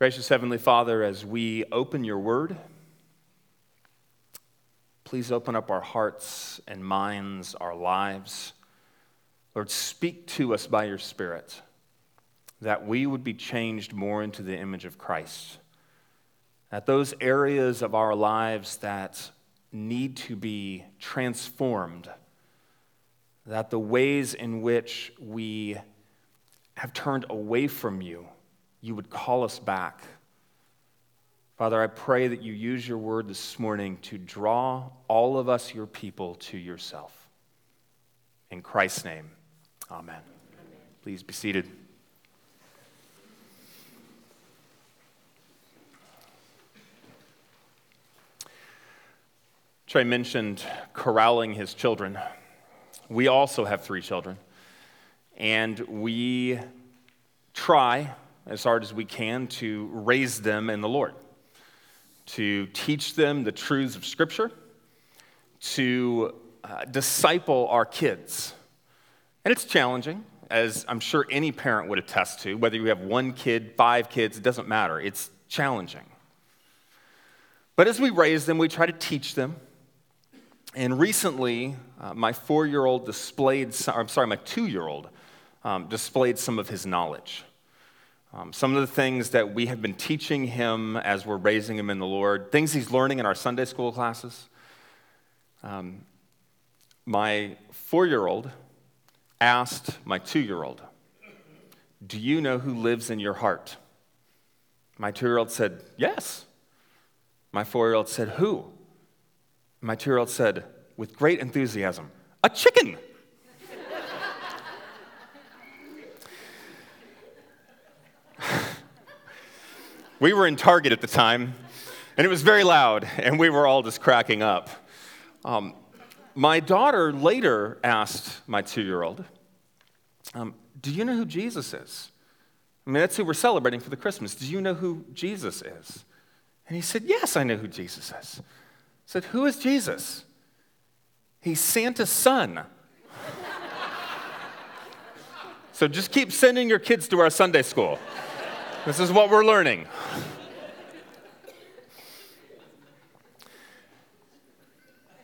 Gracious Heavenly Father, as we open your word, please open up our hearts and minds, our lives. Lord, speak to us by your Spirit that we would be changed more into the image of Christ. That those areas of our lives that need to be transformed, that the ways in which we have turned away from you, you would call us back. Father, I pray that you use your word this morning to draw all of us, your people, to yourself. In Christ's name, amen. amen. Please be seated. Trey mentioned corralling his children. We also have three children, and we try as hard as we can to raise them in the Lord, to teach them the truths of Scripture, to uh, disciple our kids. And it's challenging, as I'm sure any parent would attest to, whether you have one kid, five kids, it doesn't matter. It's challenging. But as we raise them, we try to teach them and recently, uh, my four year old displayed, I'm sorry, my two year old um, displayed some of his knowledge. Um, some of the things that we have been teaching him as we're raising him in the Lord, things he's learning in our Sunday school classes. Um, my four year old asked my two year old, Do you know who lives in your heart? My two year old said, Yes. My four year old said, Who? My two year old said, with great enthusiasm, A chicken! We were in Target at the time, and it was very loud, and we were all just cracking up. Um, my daughter later asked my two year old, um, Do you know who Jesus is? I mean, that's who we're celebrating for the Christmas. Do you know who Jesus is? And he said, Yes, I know who Jesus is said, Who is Jesus? He's Santa's son. so just keep sending your kids to our Sunday school. This is what we're learning.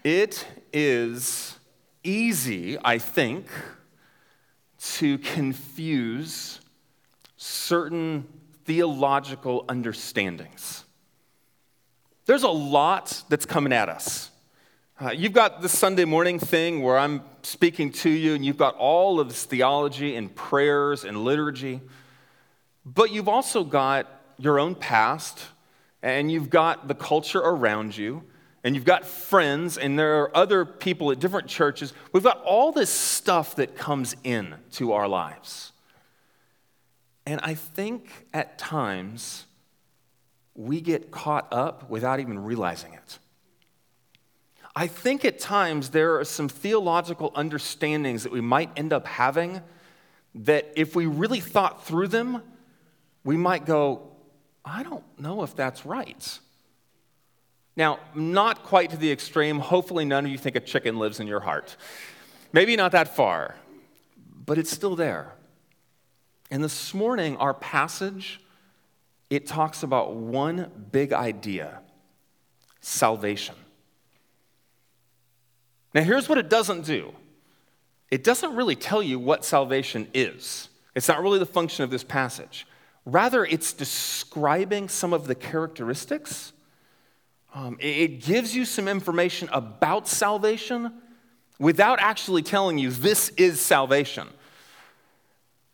It is easy, I think, to confuse certain theological understandings. There's a lot that's coming at us. Uh, you've got this Sunday morning thing where I'm speaking to you, and you've got all of this theology and prayers and liturgy. But you've also got your own past, and you've got the culture around you, and you've got friends, and there are other people at different churches. We've got all this stuff that comes in to our lives. And I think at times we get caught up without even realizing it. I think at times there are some theological understandings that we might end up having that if we really thought through them, we might go, I don't know if that's right. Now, not quite to the extreme. Hopefully, none of you think a chicken lives in your heart. Maybe not that far, but it's still there. And this morning, our passage it talks about one big idea salvation. Now, here's what it doesn't do it doesn't really tell you what salvation is, it's not really the function of this passage. Rather, it's describing some of the characteristics. Um, it gives you some information about salvation without actually telling you this is salvation.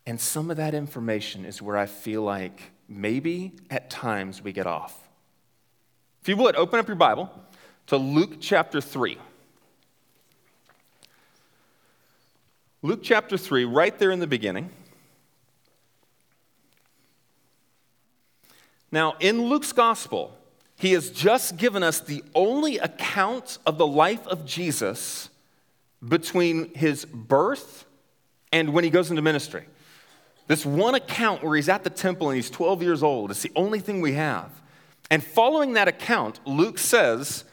And some of that information is where I feel like maybe at times we get off. If you would, open up your Bible to Luke chapter 3. Luke chapter 3, right there in the beginning. Now, in Luke's gospel, he has just given us the only account of the life of Jesus between his birth and when he goes into ministry. This one account where he's at the temple and he's 12 years old, it's the only thing we have. And following that account, Luke says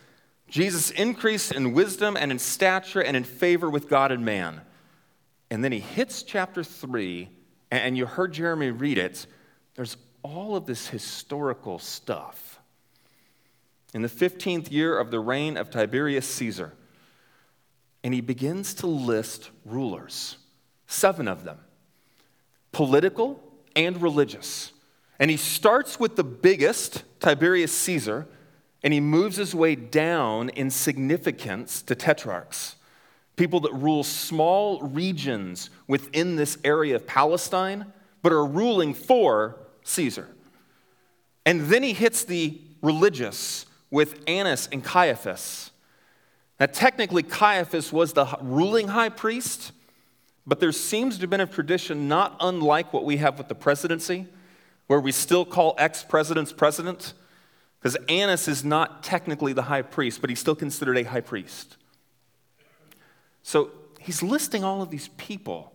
Jesus increased in wisdom and in stature and in favor with God and man. And then he hits chapter 3, and you heard Jeremy read it. There's all of this historical stuff. In the 15th year of the reign of Tiberius Caesar, and he begins to list rulers, seven of them, political and religious. And he starts with the biggest, Tiberius Caesar, and he moves his way down in significance to tetrarchs, people that rule small regions within this area of Palestine, but are ruling for Caesar. And then he hits the religious with Annas and Caiaphas. Now, technically, Caiaphas was the ruling high priest, but there seems to have been a tradition not unlike what we have with the presidency, where we still call ex presidents president, because Annas is not technically the high priest, but he's still considered a high priest. So he's listing all of these people,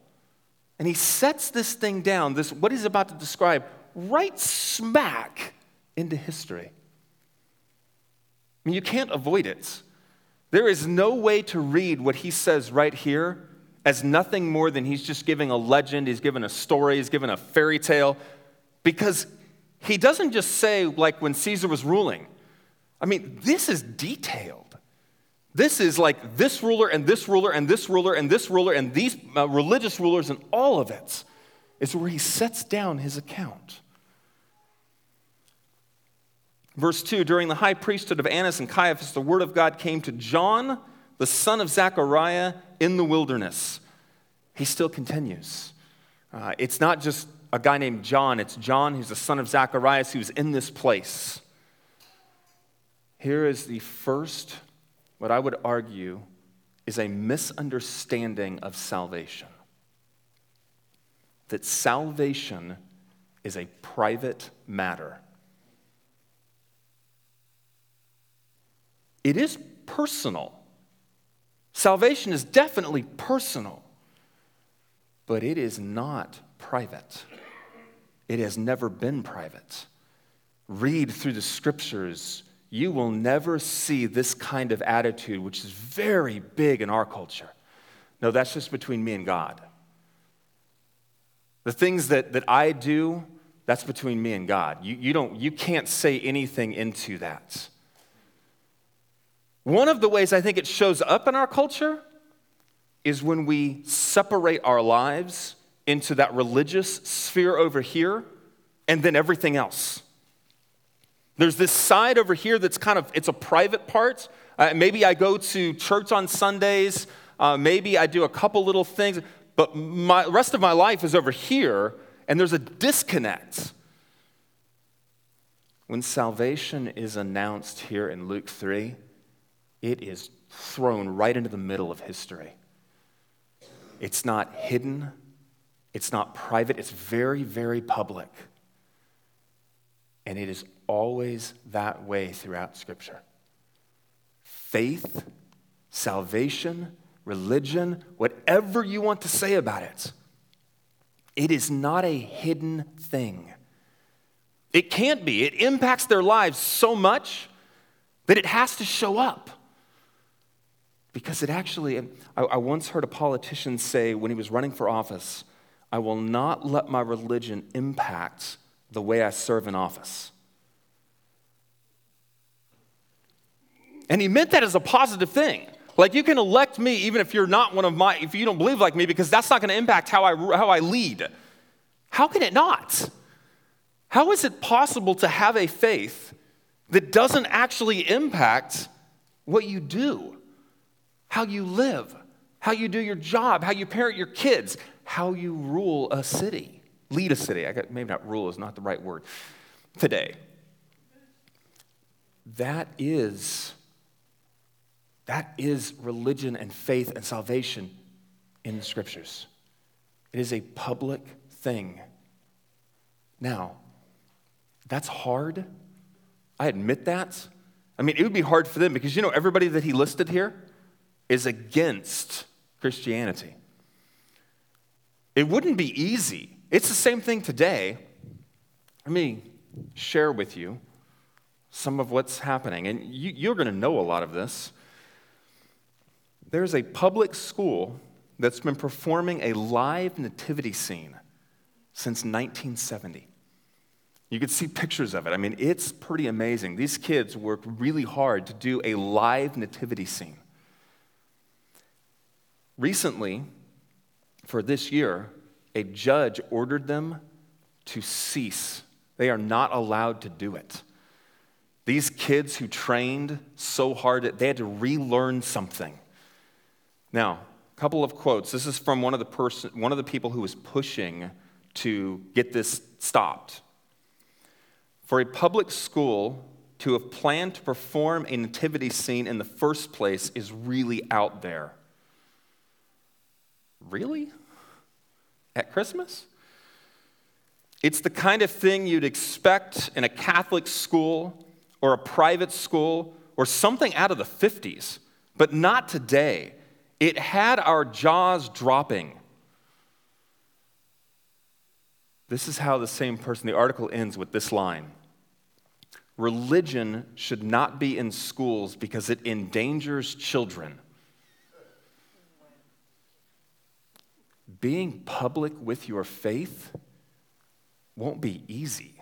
and he sets this thing down, this, what he's about to describe, right smack into history. I mean, you can't avoid it. There is no way to read what he says right here as nothing more than he's just giving a legend, he's giving a story, he's giving a fairy tale, because he doesn't just say, like when Caesar was ruling. I mean, this is detailed. This is like this ruler and this ruler and this ruler and this ruler and these uh, religious rulers and all of it. is where he sets down his account. Verse 2 During the high priesthood of Annas and Caiaphas, the word of God came to John, the son of Zechariah, in the wilderness. He still continues. Uh, it's not just a guy named John, it's John who's the son of Zacharias who's in this place. Here is the first, what I would argue is a misunderstanding of salvation. That salvation is a private matter. It is personal. Salvation is definitely personal, but it is not private. It has never been private. Read through the scriptures, you will never see this kind of attitude, which is very big in our culture. No, that's just between me and God. The things that, that I do, that's between me and God. You, you, don't, you can't say anything into that. One of the ways I think it shows up in our culture is when we separate our lives into that religious sphere over here and then everything else. There's this side over here that's kind of it's a private part. Uh, maybe I go to church on Sundays. Uh, maybe I do a couple little things, but my rest of my life is over here, and there's a disconnect. When salvation is announced here in Luke 3, it is thrown right into the middle of history. It's not hidden, it's not private, it's very, very public. And it is always that way throughout Scripture. Faith, salvation, religion, whatever you want to say about it, it is not a hidden thing. It can't be. It impacts their lives so much that it has to show up. Because it actually, I, I once heard a politician say when he was running for office, I will not let my religion impact the way I serve in office. And he meant that as a positive thing. Like you can elect me even if you're not one of my, if you don't believe like me, because that's not going to impact how I, how I lead. How can it not? How is it possible to have a faith that doesn't actually impact what you do? How you live, how you do your job, how you parent your kids, how you rule a city, lead a city. I got, maybe not rule is not the right word today. That is that is religion and faith and salvation in the scriptures. It is a public thing. Now, that's hard. I admit that. I mean, it would be hard for them because you know everybody that he listed here, is against Christianity. It wouldn't be easy. It's the same thing today. Let me share with you some of what's happening, and you, are going to know a lot of this. There's a public school that's been performing a live nativity scene since 1970. You could see pictures of it. I mean, it's pretty amazing. These kids worked really hard to do a live nativity scene. Recently, for this year, a judge ordered them to cease. They are not allowed to do it. These kids who trained so hard they had to relearn something. Now, a couple of quotes. This is from one of the person, one of the people who was pushing to get this stopped. For a public school to have planned to perform a nativity scene in the first place is really out there. Really? At Christmas? It's the kind of thing you'd expect in a Catholic school or a private school or something out of the 50s, but not today. It had our jaws dropping. This is how the same person, the article ends with this line Religion should not be in schools because it endangers children. Being public with your faith won't be easy.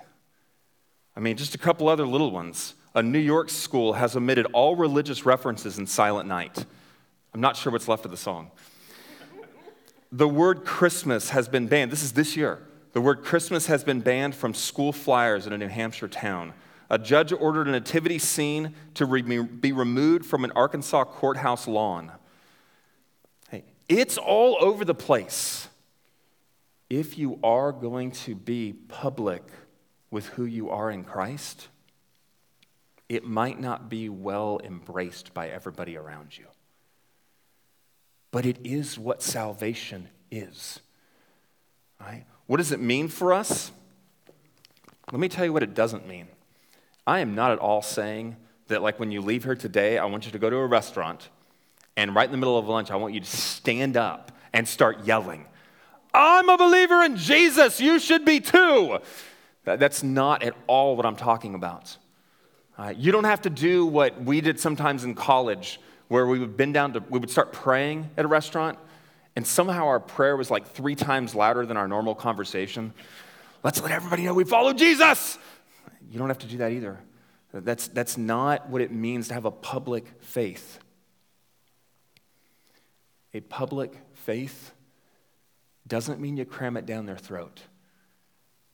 I mean, just a couple other little ones. A New York school has omitted all religious references in Silent Night. I'm not sure what's left of the song. The word Christmas has been banned. This is this year. The word Christmas has been banned from school flyers in a New Hampshire town. A judge ordered a nativity scene to be removed from an Arkansas courthouse lawn. It's all over the place. If you are going to be public with who you are in Christ, it might not be well embraced by everybody around you. But it is what salvation is. Right? What does it mean for us? Let me tell you what it doesn't mean. I am not at all saying that, like, when you leave here today, I want you to go to a restaurant and right in the middle of lunch, I want you to stand up and start yelling, I'm a believer in Jesus, you should be too. That's not at all what I'm talking about. Uh, you don't have to do what we did sometimes in college, where we would bend down to, we would start praying at a restaurant, and somehow our prayer was like three times louder than our normal conversation. Let's let everybody know we follow Jesus. You don't have to do that either. That's, that's not what it means to have a public faith. A public faith doesn't mean you cram it down their throat.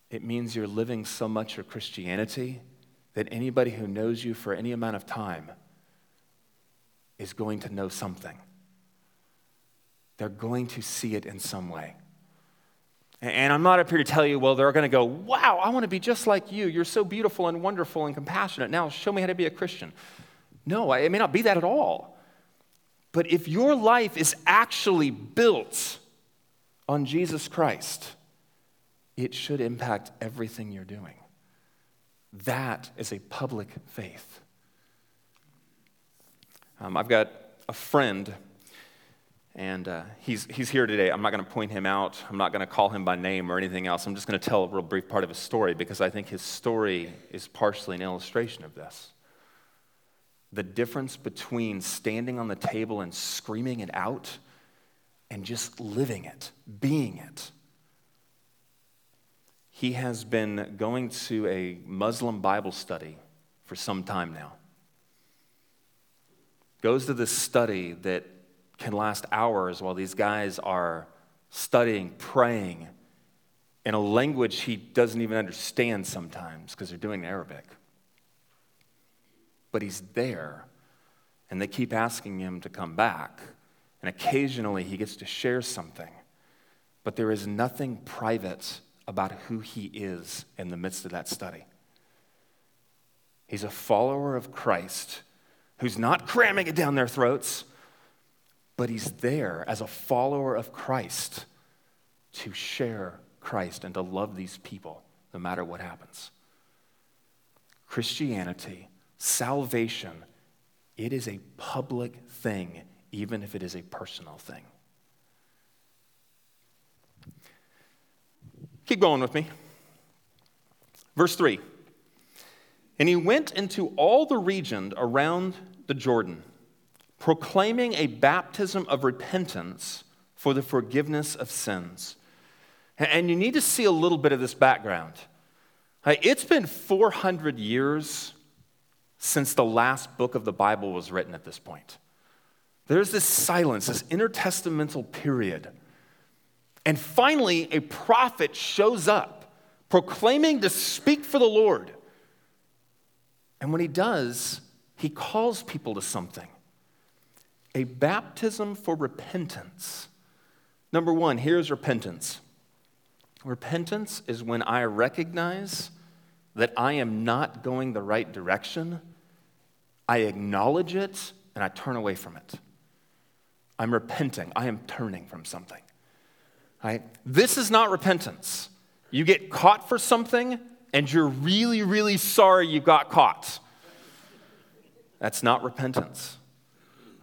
It means you're living so much of Christianity that anybody who knows you for any amount of time is going to know something. They're going to see it in some way. And I'm not up here to tell you, well, they're going to go, wow, I want to be just like you. You're so beautiful and wonderful and compassionate. Now show me how to be a Christian. No, it may not be that at all. But if your life is actually built on Jesus Christ, it should impact everything you're doing. That is a public faith. Um, I've got a friend, and uh, he's, he's here today. I'm not going to point him out, I'm not going to call him by name or anything else. I'm just going to tell a real brief part of his story because I think his story is partially an illustration of this. The difference between standing on the table and screaming it out and just living it, being it. He has been going to a Muslim Bible study for some time now. Goes to this study that can last hours while these guys are studying, praying in a language he doesn't even understand sometimes because they're doing Arabic. But he's there, and they keep asking him to come back. And occasionally he gets to share something. But there is nothing private about who he is in the midst of that study. He's a follower of Christ who's not cramming it down their throats, but he's there as a follower of Christ to share Christ and to love these people no matter what happens. Christianity, salvation, it is a public thing, even if it is a personal thing. Keep going with me. Verse 3 And he went into all the region around the Jordan, proclaiming a baptism of repentance for the forgiveness of sins. And you need to see a little bit of this background. It's been 400 years since the last book of the Bible was written at this point. There's this silence, this intertestamental period. And finally, a prophet shows up proclaiming to speak for the Lord. And when he does, he calls people to something a baptism for repentance. Number one, here's repentance. Repentance is when I recognize that I am not going the right direction, I acknowledge it, and I turn away from it. I'm repenting, I am turning from something. Right? This is not repentance. You get caught for something and you're really, really sorry you got caught. That's not repentance.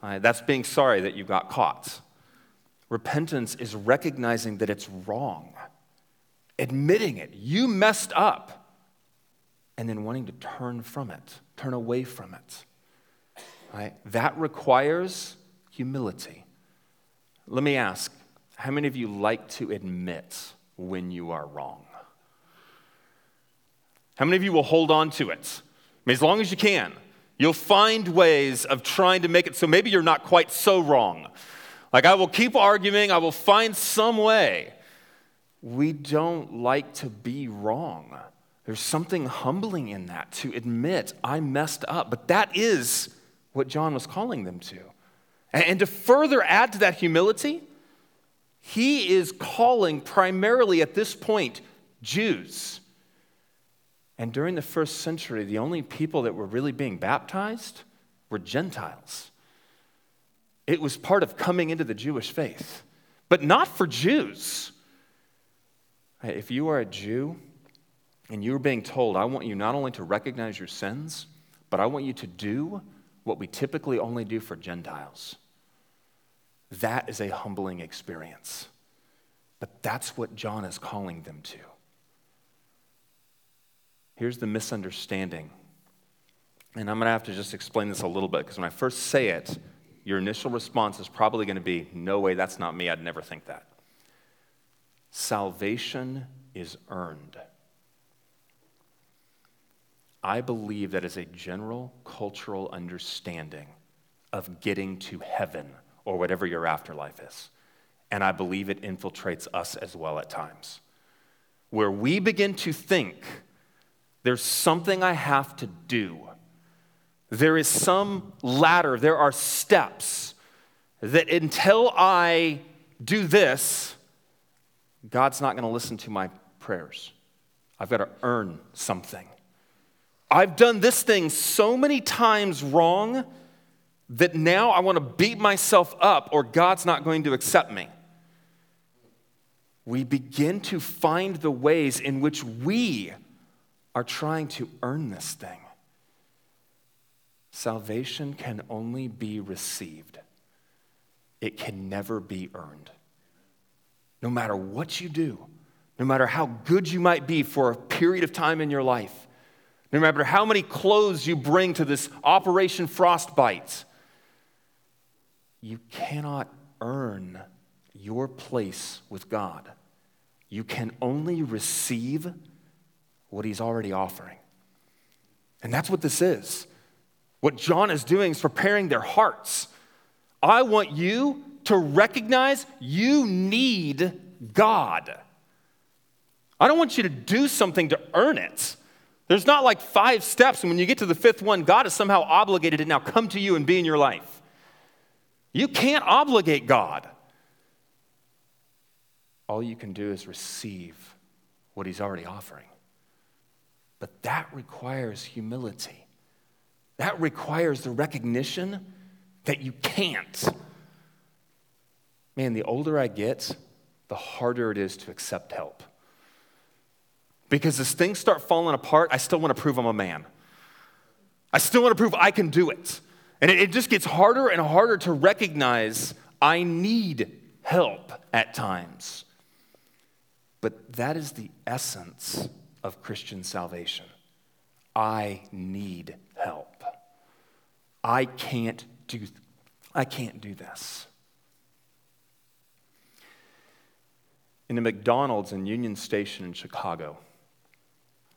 Right? That's being sorry that you got caught. Repentance is recognizing that it's wrong, admitting it. You messed up, and then wanting to turn from it, turn away from it. Right? That requires humility. Let me ask how many of you like to admit when you are wrong? How many of you will hold on to it? I mean, as long as you can. You'll find ways of trying to make it so maybe you're not quite so wrong. Like, I will keep arguing, I will find some way. We don't like to be wrong. There's something humbling in that to admit I messed up. But that is what John was calling them to. And to further add to that humility, he is calling primarily at this point Jews. And during the first century, the only people that were really being baptized were Gentiles. It was part of coming into the Jewish faith, but not for Jews. If you are a Jew and you're being told, I want you not only to recognize your sins, but I want you to do what we typically only do for Gentiles, that is a humbling experience. But that's what John is calling them to. Here's the misunderstanding. And I'm going to have to just explain this a little bit because when I first say it, your initial response is probably going to be, No way, that's not me. I'd never think that. Salvation is earned. I believe that is a general cultural understanding of getting to heaven or whatever your afterlife is. And I believe it infiltrates us as well at times. Where we begin to think there's something I have to do. There is some ladder, there are steps that until I do this, God's not going to listen to my prayers. I've got to earn something. I've done this thing so many times wrong that now I want to beat myself up or God's not going to accept me. We begin to find the ways in which we are trying to earn this thing. Salvation can only be received, it can never be earned. No matter what you do, no matter how good you might be for a period of time in your life, no matter how many clothes you bring to this Operation Frostbite, you cannot earn your place with God. You can only receive what he's already offering. And that's what this is. What John is doing is preparing their hearts. I want you to recognize you need God. I don't want you to do something to earn it. There's not like five steps, and when you get to the fifth one, God is somehow obligated to now come to you and be in your life. You can't obligate God. All you can do is receive what He's already offering. But that requires humility. That requires the recognition that you can't. Man, the older I get, the harder it is to accept help. Because as things start falling apart, I still want to prove I'm a man. I still want to prove I can do it. And it, just gets harder and harder to recognize I need help at times. But that is the essence of Christian salvation. I need help. I can't do, I can't do this. In a McDonald's in Union Station in Chicago,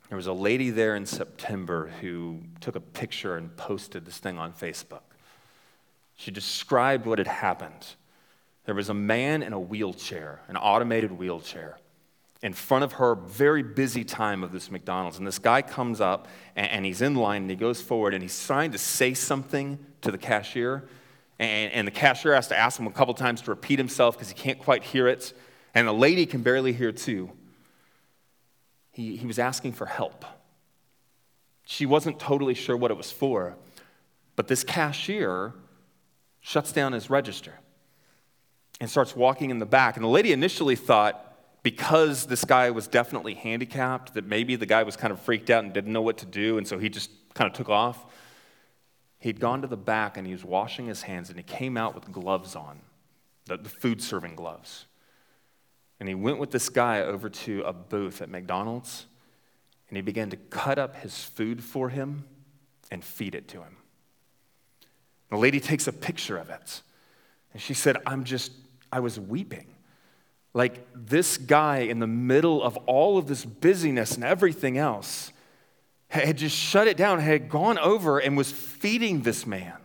There was a lady there in September who took a picture and posted this thing on Facebook. She described what had happened. There was a man in a wheelchair, an automated wheelchair, in front of her, very busy time of this McDonald's. And this guy comes up and, and he's in line and he goes forward and he's trying to say something to the cashier. And, and the cashier has to ask him a couple times to repeat himself because he can't quite hear it. And the lady can barely hear too. He, he was asking for help. She wasn't totally sure what it was for, but this cashier shuts down his register and starts walking in the back. And the lady initially thought, because this guy was definitely handicapped, that maybe the guy was kind of freaked out and didn't know what to do, and so he just kind of took off. He'd gone to the back and he was washing his hands, and he came out with gloves on, the, the food serving gloves. And he went with this guy over to a booth at McDonald's, and he began to cut up his food for him and feed it to him. The lady takes a picture of it, and she said, I'm just, I was weeping. Like this guy in the middle of all of this busyness and everything else had just shut it down, had gone over and was feeding this man.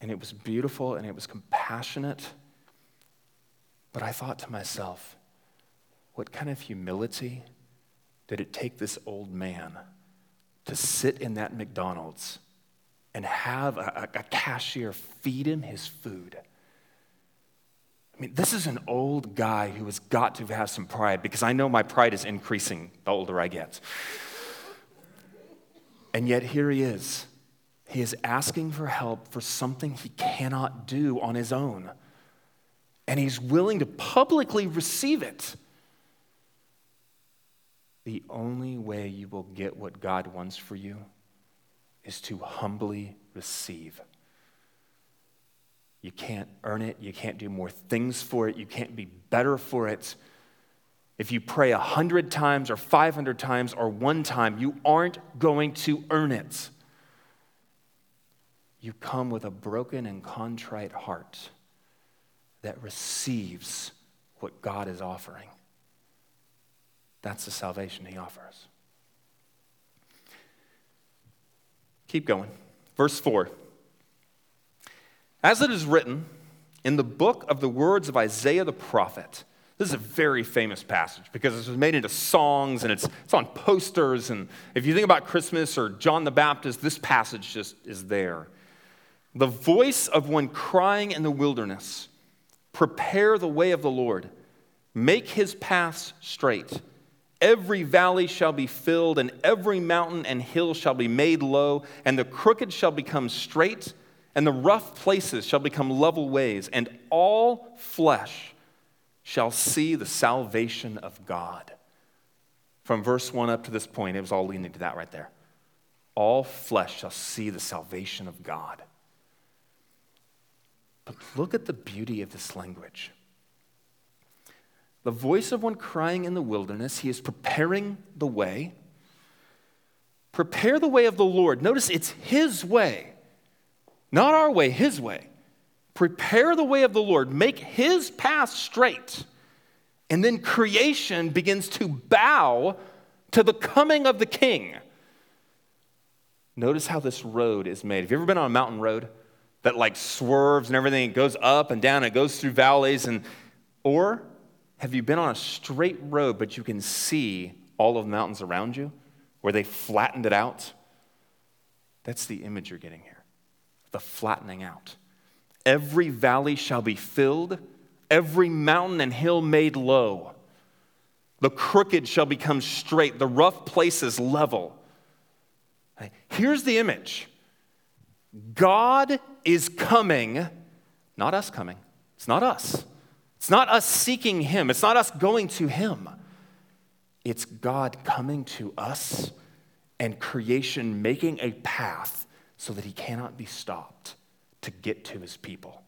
And it was beautiful and it was compassionate. But I thought to myself, what kind of humility did it take this old man to sit in that McDonald's and have a, a, cashier feed him his food? I mean, this is an old guy who has got to have some pride because I know my pride is increasing the older I get. And yet, here he is. He is asking for help for something he cannot do on his own. And he's willing to publicly receive it. The only way you will get what God wants for you is to humbly receive. You can't earn it. You can't do more things for it. You can't be better for it. If you pray a hundred times or 500 times or one time, you aren't going to earn it. You come with a broken and contrite heart that receives what God is offering. That's the salvation He offers. Keep going. Verse 4. As it is written in the book of the words of Isaiah the prophet, this is a very famous passage because it was made into songs and it's, it's on posters. And if you think about Christmas or John the Baptist, this passage just is there. The voice of one crying in the wilderness, prepare the way of the Lord, make his paths straight. Every valley shall be filled, and every mountain and hill shall be made low, and the crooked shall become straight and the rough places shall become level ways, and all flesh shall see the salvation of God. From verse 1 up to this point, it was all leading to that right there. All flesh shall see the salvation of God. But look at the beauty of this language. The voice of one crying in the wilderness, he is preparing the way. Prepare the way of the Lord. Notice it's his way. Not our way, His way. Prepare the way of the Lord, make His path straight. And then creation begins to bow to the coming of the King. Notice how this road is made. Have you ever been on a mountain road that like swerves and everything? It goes up and down, it goes through valleys, and or have you been on a straight road, but you can see all of the mountains around you where they flattened it out? That's the image you're getting here the flattening out. Every valley shall be filled, every mountain and hill made low. The crooked shall become straight, the rough places level. Here's the image God is coming, not us coming. It's not us. It's not us seeking Him. It's not us going to Him. It's God coming to us and creation making a path so that he cannot be stopped to get to his people.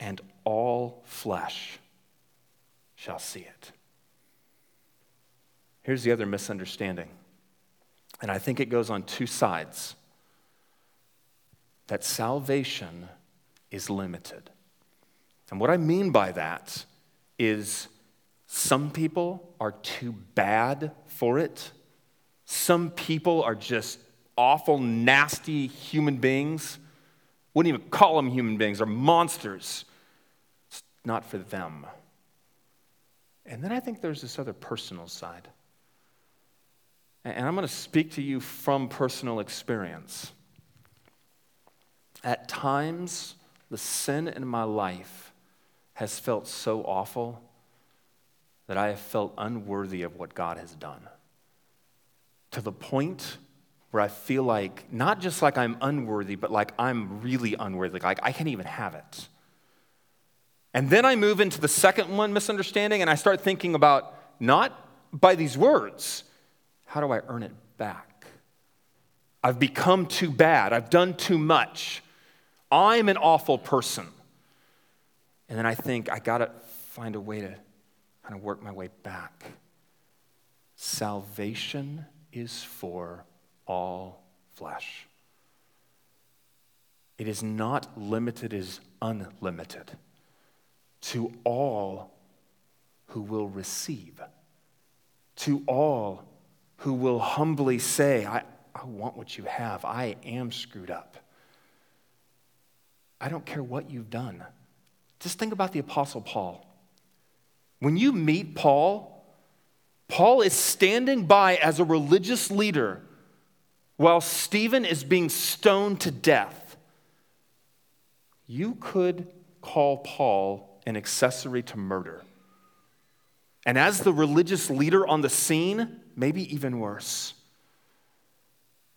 And all flesh shall see it. Here's the other misunderstanding, and I think it goes on two sides that salvation is limited. And what I mean by that is Some people are too bad for it. Some people are just awful, nasty human beings. Wouldn't even call them human beings, they're monsters. It's not for them. And then I think there's this other personal side. And I'm going to speak to you from personal experience. At times, the sin in my life has felt so awful that I have felt unworthy of what God has done. To the point where I feel like, not just like I'm unworthy, but like I'm really unworthy, like I can't even have it. And then I move into the second one, misunderstanding, and I start thinking about not by these words, how do I earn it back? I've become too bad. I've done too much. I'm an awful person. And then I think I got to find a way to kind of work my way back. Salvation is for all flesh. It is not limited, it is unlimited to all who will receive, to all who will humbly say, I, I want what you have. I am screwed up. I don't care what you've done. Just think about the Apostle Paul. When you meet Paul, Paul is standing by as a religious leader while Stephen is being stoned to death. You could call Paul an accessory to murder. And as the religious leader on the scene, maybe even worse.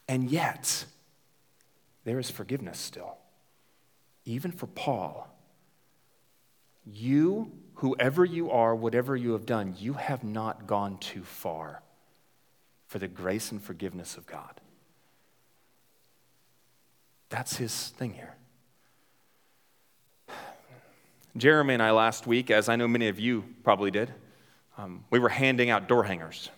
And yet, there is forgiveness still. Even for Paul, you, whoever you are, whatever you have done, you have not gone too far for the grace and forgiveness of God. That's his thing here. Jeremy and I last week, as I know many of you probably did, um, we were handing out door hangers.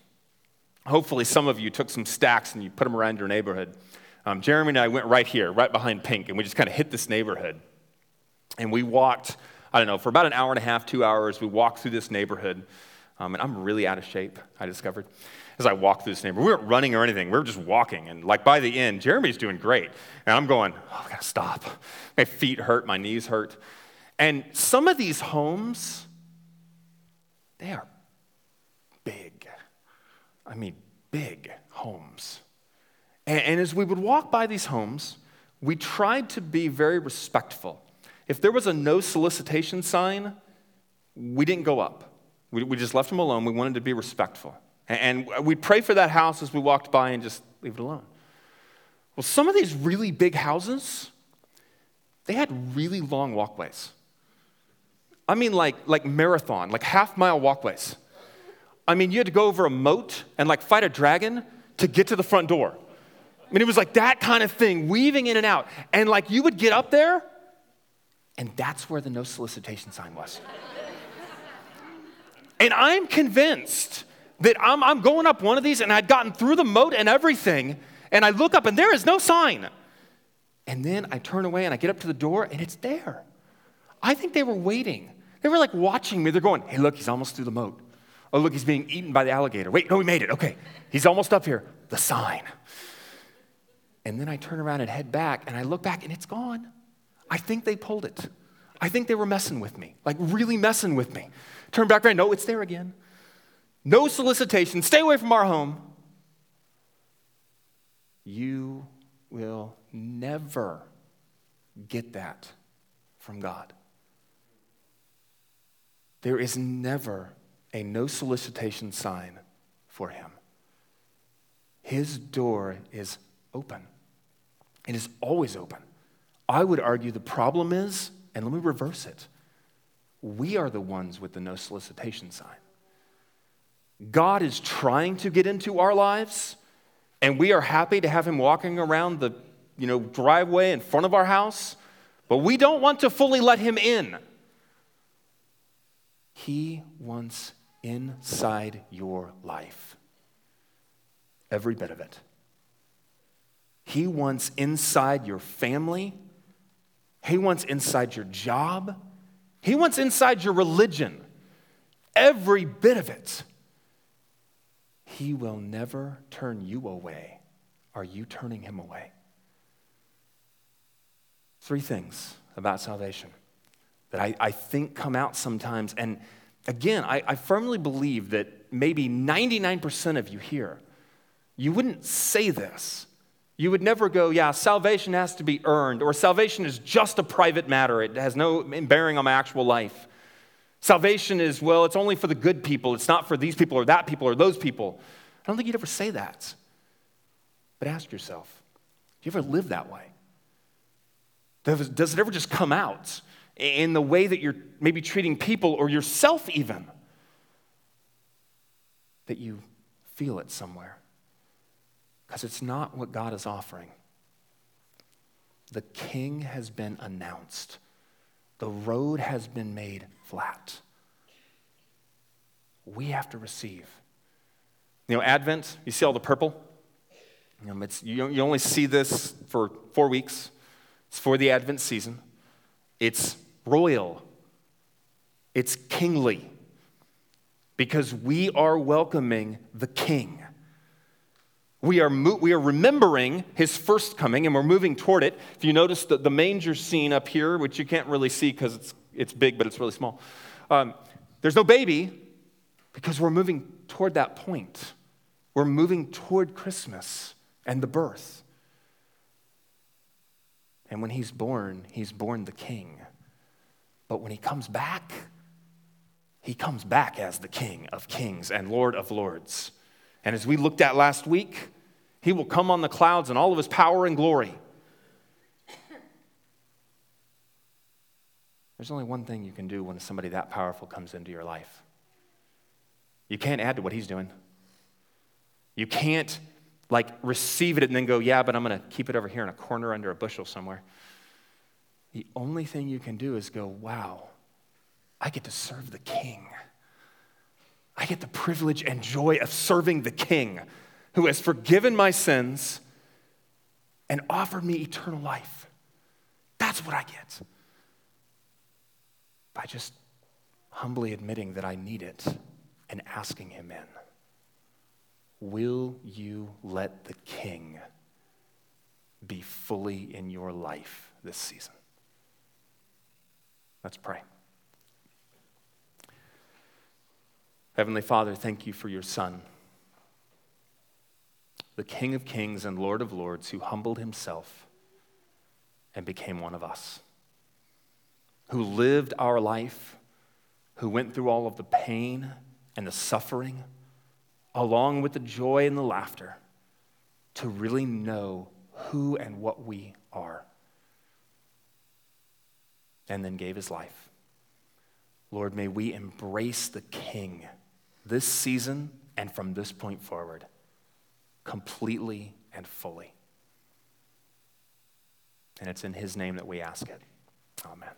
Hopefully, some of you took some stacks and you put them around your neighborhood. Um, Jeremy and I went right here, right behind Pink, and we just kind of hit this neighborhood. And we walked, I don't know, for about an hour and a half, two hours, we walked through this neighborhood. Um, and I'm really out of shape, I discovered, as I walked through this neighborhood. We weren't running or anything, we were just walking. And like by the end, Jeremy's doing great. And I'm going, oh, I gotta stop. My feet hurt, my knees hurt. And some of these homes, they are big. I mean, big homes. And, and, as we would walk by these homes, we tried to be very respectful. If there was a no solicitation sign, we didn't go up. We, we just left them alone. We wanted to be respectful. And, and we'd pray for that house as we walked by and just leave it alone. Well, some of these really big houses, they had really long walkways. I mean, like, like marathon, like half mile walkways. I mean, you had to go over a moat and like fight a dragon to get to the front door. I mean, it was like that kind of thing, weaving in and out. And like you would get up there, and that's where the no solicitation sign was. and I'm convinced that I'm, I'm going up one of these and I'd gotten through the moat and everything, and I look up and there is no sign. And then I turn away and I get up to the door and it's there. I think they were waiting. They were like watching me. They're going, hey, look, he's almost through the moat. Oh, look, he's being eaten by the alligator. Wait, no, he made it. Okay, he's almost up here. The sign. And then I turn around and head back, and I look back, and it's gone. I think they pulled it. I think they were messing with me, like really messing with me. Turn back around. No, it's there again. No solicitation. Stay away from our home. You will never get that from God. There is never a no solicitation sign for him. His door is open. It is always open. I would argue the problem is, and let me reverse it, we are the ones with the no solicitation sign. God is trying to get into our lives, and we are happy to have him walking around the you know, driveway in front of our house, but we don't want to fully let him in. He wants inside your life, every bit of it. He wants inside your family. He wants inside your job. He wants inside your religion. every bit of it, He will never turn you away. Are you turning Him away? Three things about salvation that I, I think come out sometimes. And again, I, I firmly believe that maybe 99% of you here, you wouldn't say this. You would never go, yeah, salvation has to be earned, or salvation is just a private matter. It has no bearing on my actual life. Salvation is, well, it's only for the good people. It's not for these people or that people or those people. I don't think you'd ever say that. But ask yourself, do you ever live that way? Does, it ever just come out in the way that you're maybe treating people or yourself, even? That you feel it somewhere. Because it's not what God is offering. The king has been announced, the road has been made flat. We have to receive. You know, Advent, you see all the purple? You, know, you, you only see this for four weeks. It's for the Advent season. It's royal, it's kingly, because we are welcoming the king. We are, mo- we are remembering his first coming and we're moving toward it. If you notice the, the manger scene up here, which you can't really see because it's, it's big, but it's really small, um, there's no baby because we're moving toward that point. We're moving toward Christmas and the birth. And when he's born, he's born the king. But when he comes back, he comes back as the king of kings and lord of lords. And as we looked at last week, he will come on the clouds in all of his power and glory. There's only one thing you can do when somebody that powerful comes into your life. You can't add to what he's doing. You can't like receive it and then go, yeah, but I'm going to keep it over here in a corner under a bushel somewhere. The only thing you can do is go, wow, I get to serve the king. I get the privilege and joy of serving the king who has forgiven my sins and offered me eternal life. That's what I get. By just humbly admitting that I need it and asking him in. Will you let the King be fully in your life this season? Let's pray. Heavenly Father, thank you for your Son, the King of kings and Lord of lords, who humbled himself and became one of us, who lived our life, who went through all of the pain and the suffering along with the joy and the laughter, to really know who and what we are. And then gave his life. Lord, may we embrace the King this season and from this point forward completely and fully. And it's in his name that we ask it. Amen.